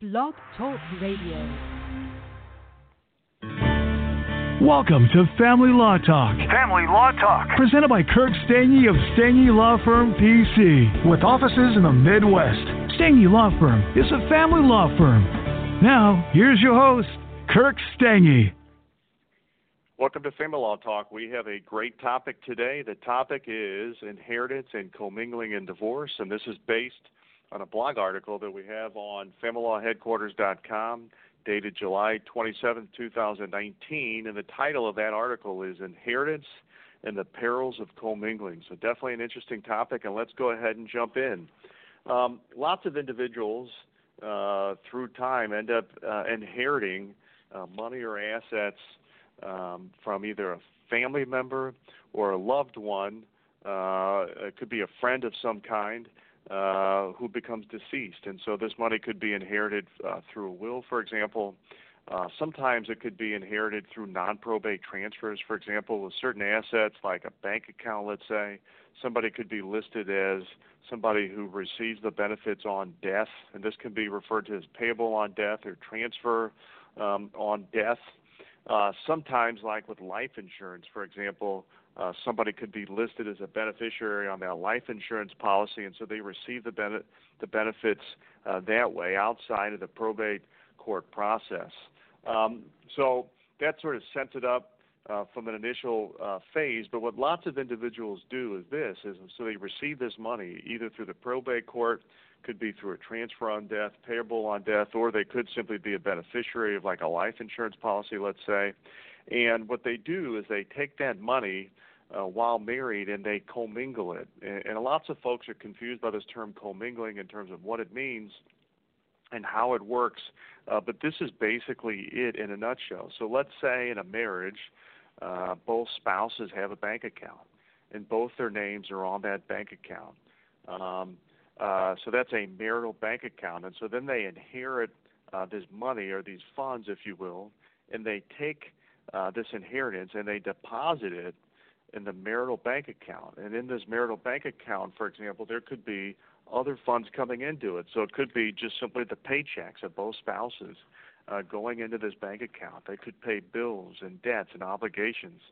Blog Talk Radio. Welcome to Family Law Talk, Family Law Talk. presented by Kirk Stange of Stange Law Firm PC, with offices in the Midwest. Stange Law Firm is a family law firm. Now, here's your host, Kirk Stange. Welcome to Family Law Talk. We have a great topic today. The topic is inheritance and commingling in divorce, and this is based on a blog article that we have on familylawheadquarters.com dated July 27, 2019, and the title of that article is Inheritance and the Perils of Commingling. So definitely an interesting topic, and let's go ahead and jump in. Um, lots of individuals uh, through time end up uh, inheriting uh, money or assets um, from either a family member or a loved one. Uh, it could be a friend of some kind uh, who becomes deceased, and so this money could be inherited uh, through a will, for example. Uh, sometimes it could be inherited through non-probate transfers, for example, with certain assets like a bank account, let's say. Somebody could be listed as somebody who receives the benefits on death, and this can be referred to as payable on death or transfer um, on death. Uh, sometimes, like with life insurance, for example, uh, somebody could be listed as a beneficiary on that life insurance policy, and so they receive the, bene- the benefits uh, that way outside of the probate court process. Um, so that sort of sets it up uh, from an initial uh, phase. But what lots of individuals do is this: is so they receive this money either through the probate court, could be through a transfer on death, payable on death, or they could simply be a beneficiary of like a life insurance policy, let's say. And what they do is they take that money uh, while married and they commingle it. And, and lots of folks are confused by this term commingling in terms of what it means and how it works. Uh, but this is basically it in a nutshell. So let's say in a marriage, uh, both spouses have a bank account, and both their names are on that bank account. Um, uh, so that's a marital bank account, and so then they inherit uh, this money or these funds, if you will, and they take uh, this inheritance and they deposit it in the marital bank account. And in this marital bank account, for example, there could be other funds coming into it. So it could be just simply the paychecks of both spouses uh, going into this bank account. They could pay bills and debts and obligations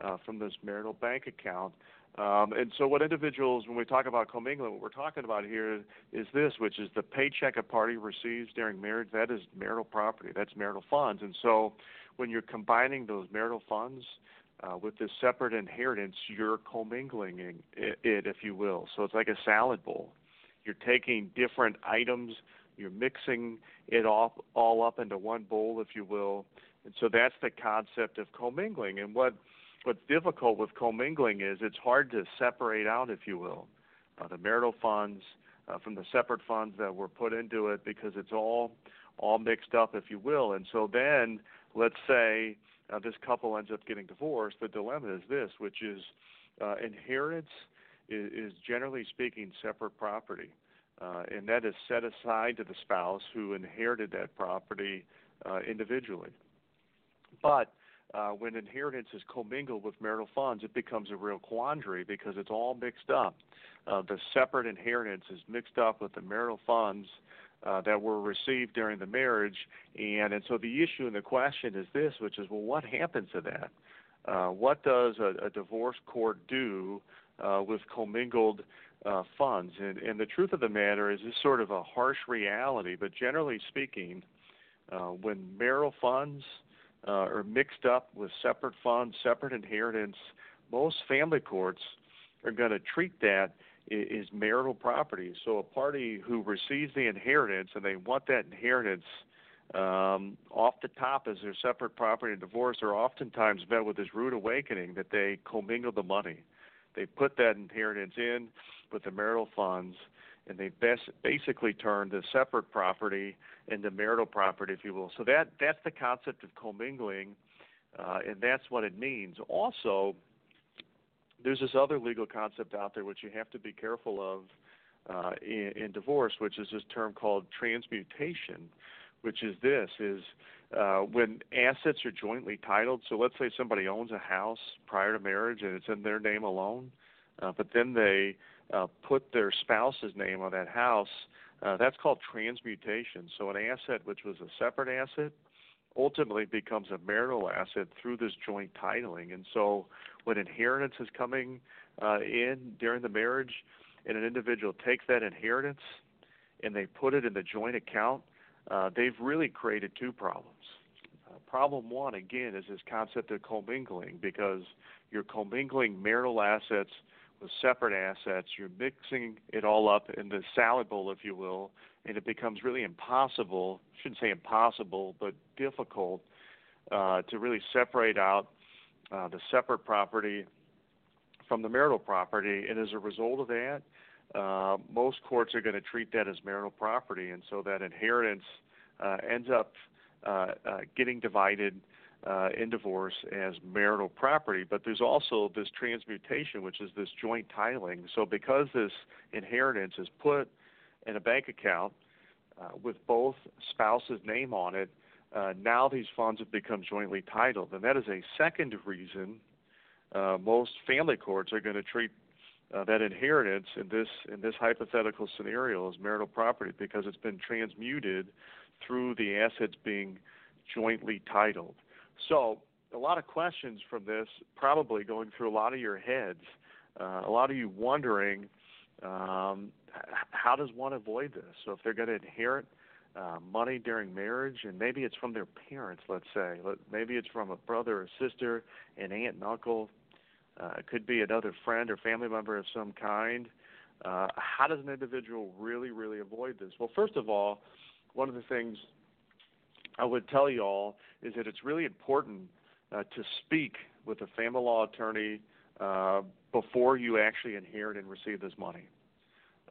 uh, from this marital bank account. Um, and so, what individuals, when we talk about commingling, what we're talking about here is this, which is the paycheck a party receives during marriage. That is marital property. That's marital funds. And so, when you're combining those marital funds uh, with this separate inheritance, you're commingling it, it, if you will. So it's like a salad bowl. You're taking different items, you're mixing it all all up into one bowl, if you will. And so that's the concept of commingling. And what what's difficult with commingling is it's hard to separate out, if you will, uh, the marital funds uh, from the separate funds that were put into it because it's all all mixed up, if you will. And so then, let's say uh, this couple ends up getting divorced. The dilemma is this, which is uh, inheritance is, is generally speaking separate property, uh, and that is set aside to the spouse who inherited that property uh, individually. But uh, when inheritance is commingled with marital funds, it becomes a real quandary because it's all mixed up. Uh, the separate inheritance is mixed up with the marital funds uh, that were received during the marriage, and and so the issue and the question is this, which is well, what happens to that? Uh, what does a, a divorce court do uh, with commingled uh, funds? And, and the truth of the matter is, this sort of a harsh reality, but generally speaking, uh, when marital funds are mixed up with separate funds, separate inheritance, most family courts are going to treat that is marital property. So a party who receives the inheritance and they want that inheritance um, off the top as their separate property in divorce are oftentimes met with this rude awakening that they commingle the money. They put that inheritance in with the marital funds, and they best, basically turn the separate property into marital property, if you will. So that that's the concept of commingling, uh, and that's what it means. Also, there's this other legal concept out there which you have to be careful of uh, in, in divorce, which is this term called transmutation, which is this is uh, when assets are jointly titled. So let's say somebody owns a house prior to marriage and it's in their name alone, uh, but then they uh, put their spouse's name on that house. uh, that's called transmutation. So an asset which was a separate asset ultimately becomes a marital asset through this joint titling. And so when inheritance is coming uh, in during the marriage, and an individual takes that inheritance and they put it in the joint account, uh, they've really created two problems. Uh, problem one, again, is this concept of commingling because you're commingling marital assets separate assets. You're mixing it all up in the salad bowl, if you will, and it becomes really impossible. I shouldn't say impossible, but difficult uh, to really separate out uh, the separate property from the marital property. And as a result of that, uh, most courts are going to treat that as marital property, and so that inheritance uh, ends up uh, uh, getting divided uh, in divorce as marital property. But there's also this transmutation, which is this joint titling. So because this inheritance is put in a bank account uh, with both spouses' name on it, uh, now these funds have become jointly titled, and that is a second reason uh, most family courts are going to treat uh, that inheritance in this in this hypothetical scenario as marital property because it's been transmuted through the assets being jointly titled. So a lot of questions from this probably going through a lot of your heads. Uh, a lot of you wondering um, how does one avoid this? So if they're going to inherit uh, money during marriage, and maybe it's from their parents, let's say, maybe it's from a brother or sister, an aunt and uncle, uh, it could be another friend or family member of some kind. Uh, how does an individual really, really avoid this? Well, first of all, one of the things I would tell you all is that it's really important uh, to speak with a family law attorney uh, before you actually inherit and receive this money.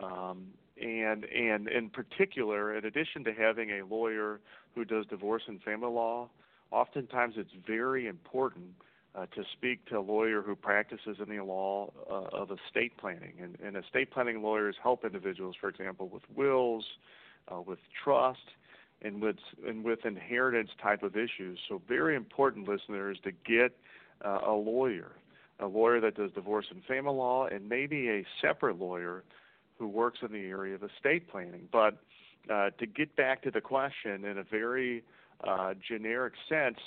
Um, and and in particular, in addition to having a lawyer who does divorce and family law, oftentimes it's very important uh, to speak to a lawyer who practices in the law uh, of estate planning. And, and estate planning lawyers help individuals, for example, with wills, uh, with trust, and with and with inheritance type of issues. So very important, listeners, to get uh, a lawyer, a lawyer that does divorce and family law, and maybe a separate lawyer who works in the area of estate planning. But uh, to get back to the question in a very uh, generic sense,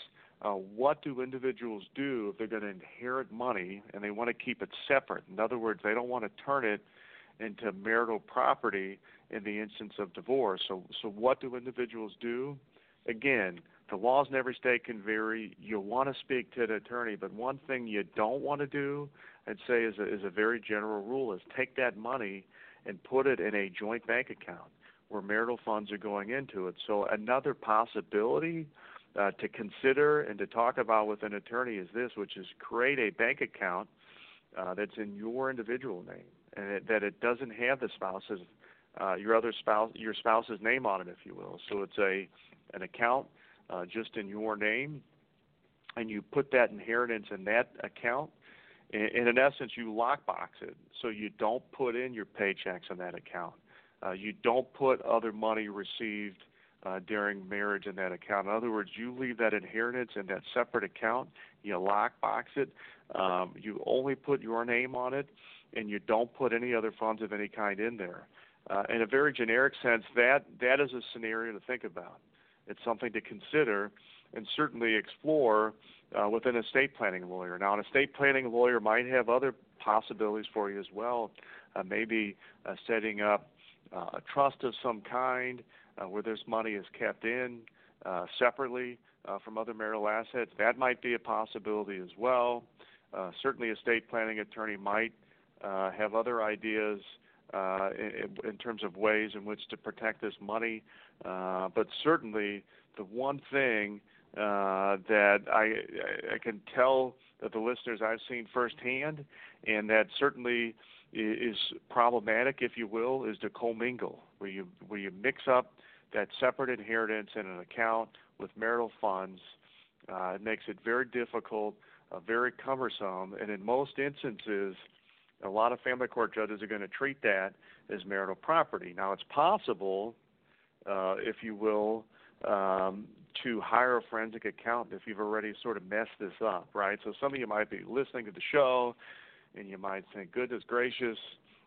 uh, what do individuals do if they're going to inherit money and they want to keep it separate? In other words, they don't want to turn it into marital property in the instance of divorce. So, so what do individuals do? Again, the laws in every state can vary. You want to speak to an attorney, but one thing you don't want to do, I'd say, is a, is a very general rule: is take that money and put it in a joint bank account where marital funds are going into it. So another possibility uh, to consider and to talk about with an attorney is this, which is create a bank account uh, that's in your individual name and it, that it doesn't have the spouse's uh, your other spouse your spouse's name on it, if you will. So it's a an account uh, just in your name, and you put that inheritance in that account. And, and in essence, you lockbox it so you don't put in your paychecks in that account. Uh, you don't put other money received uh, during marriage in that account. In other words, you leave that inheritance in that separate account, you lockbox it, um, you only put your name on it, and you don't put any other funds of any kind in there. Uh, in a very generic sense, that that is a scenario to think about. It's something to consider and certainly explore uh, with an estate planning lawyer. Now, an estate planning lawyer might have other possibilities for you as well. Uh, maybe uh, setting up uh, a trust of some kind, uh, where this money is kept in uh, separately from other marital assets. That might be a possibility as well. Certainly, estate planning attorney might uh, have other ideas uh, in, in, terms of ways in which to protect this money. Uh, but certainly, the one thing uh, that I, I can tell that the listeners I've seen firsthand, and that certainly is problematic, if you will, is to commingle, where you where you mix up that separate inheritance in an account with marital funds. Uh, it makes it very difficult, uh, very cumbersome, and in most instances, a lot of family court judges are going to treat that as marital property. Now, it's possible, uh, if you will, um, to hire a forensic accountant if you've already sort of messed this up, right? So some of you might be listening to the show, and you might think, "Goodness gracious,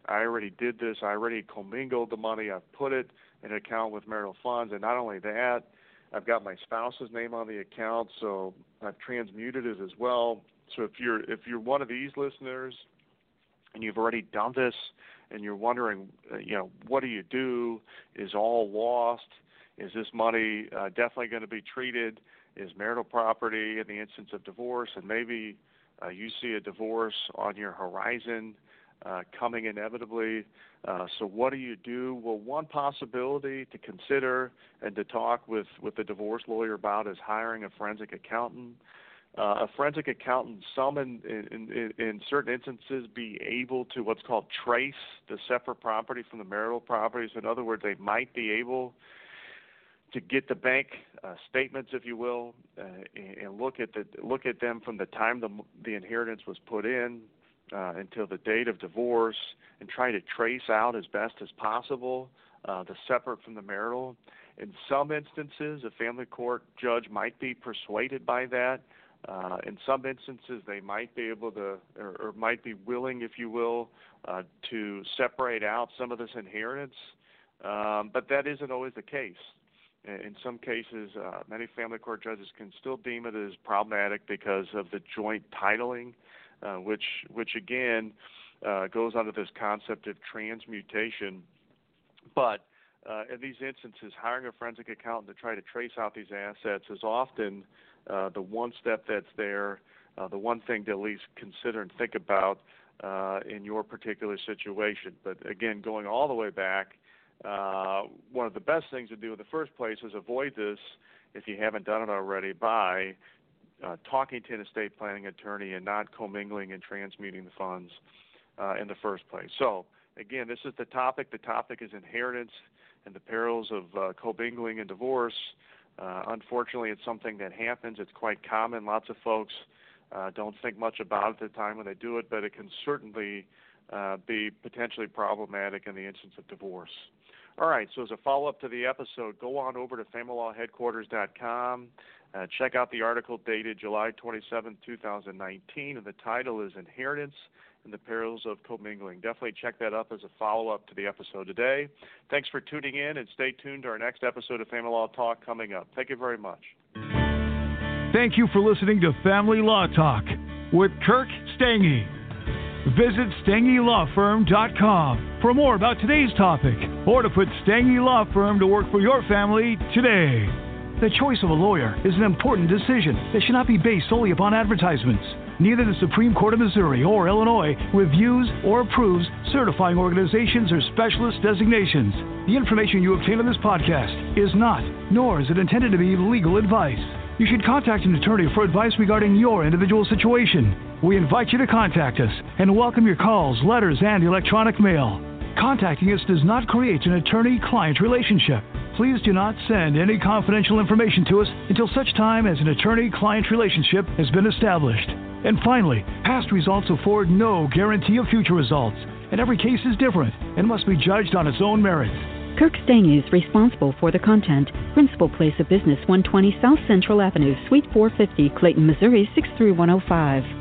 I already did this. I already commingled the money. I've put it in an account with marital funds, and not only that, I've got my spouse's name on the account, so I've transmuted it as well. So if you're if you're one of these listeners and you've already done this and you're wondering, uh, you know, what do you do? Is all lost? Is this money uh, definitely going to be treated as marital property in the instance of divorce? And maybe uh, you see a divorce on your horizon uh, coming inevitably. Uh, so what do you do? Well, one possibility to consider and to talk with with the divorce lawyer about is hiring a forensic accountant. Uh, a forensic accountant, some in, in, in, in certain instances, be able to what's called trace the separate property from the marital properties. In other words, they might be able to get the bank uh, statements, if you will, uh, and look at the look at them from the time the the inheritance was put in uh, until the date of divorce, and try to trace out as best as possible uh, the separate from the marital. In some instances, a family court judge might be persuaded by that. Uh, in some instances, they might be able to, or, or might be willing, if you will, uh, to separate out some of this inheritance. Um, but that isn't always the case. In some cases, uh, many family court judges can still deem it as problematic because of the joint titling, uh, which, which again uh, goes under this concept of transmutation. But uh, in these instances, hiring a forensic accountant to try to trace out these assets is often uh, the one step that's there, uh, the one thing to at least consider and think about uh, in your particular situation. But again, going all the way back, uh, one of the best things to do in the first place is avoid this if you haven't done it already by uh, talking to an estate planning attorney and not commingling and transmuting the funds in the first place. So, again, this is the topic. The topic is inheritance and the perils of uh, commingling and divorce. Uh, unfortunately, it's something that happens. It's quite common. Lots of folks uh, don't think much about it at the time when they do it, but it can certainly uh, be potentially problematic in the instance of divorce. All right, so as a follow up to the episode, go on over to familylawheadquarters.com. Uh, check out the article dated July 27, 2019, and the title is Inheritance and the Perils of Commingling. Definitely check that up as a follow up to the episode today. Thanks for tuning in, and stay tuned to our next episode of Family Law Talk coming up. Thank you very much. Thank you for listening to Family Law Talk with Kirk Stange. Visit StangeLawFirm.com for more about today's topic or to put Stange Law Firm to work for your family today. The choice of a lawyer is an important decision that should not be based solely upon advertisements. Neither the Supreme Court of Missouri or Illinois reviews or approves certifying organizations or specialist designations. The information you obtain on this podcast is not, nor is it intended to be legal advice. You should contact an attorney for advice regarding your individual situation. We invite you to contact us and welcome your calls, letters, and electronic mail. Contacting us does not create an attorney client relationship. Please do not send any confidential information to us until such time as an attorney client relationship has been established. And finally, past results afford no guarantee of future results, and every case is different and must be judged on its own merits. Kirk Stange is responsible for the content. Principal place of business 120 South Central Avenue, Suite 450, Clayton, Missouri 63105.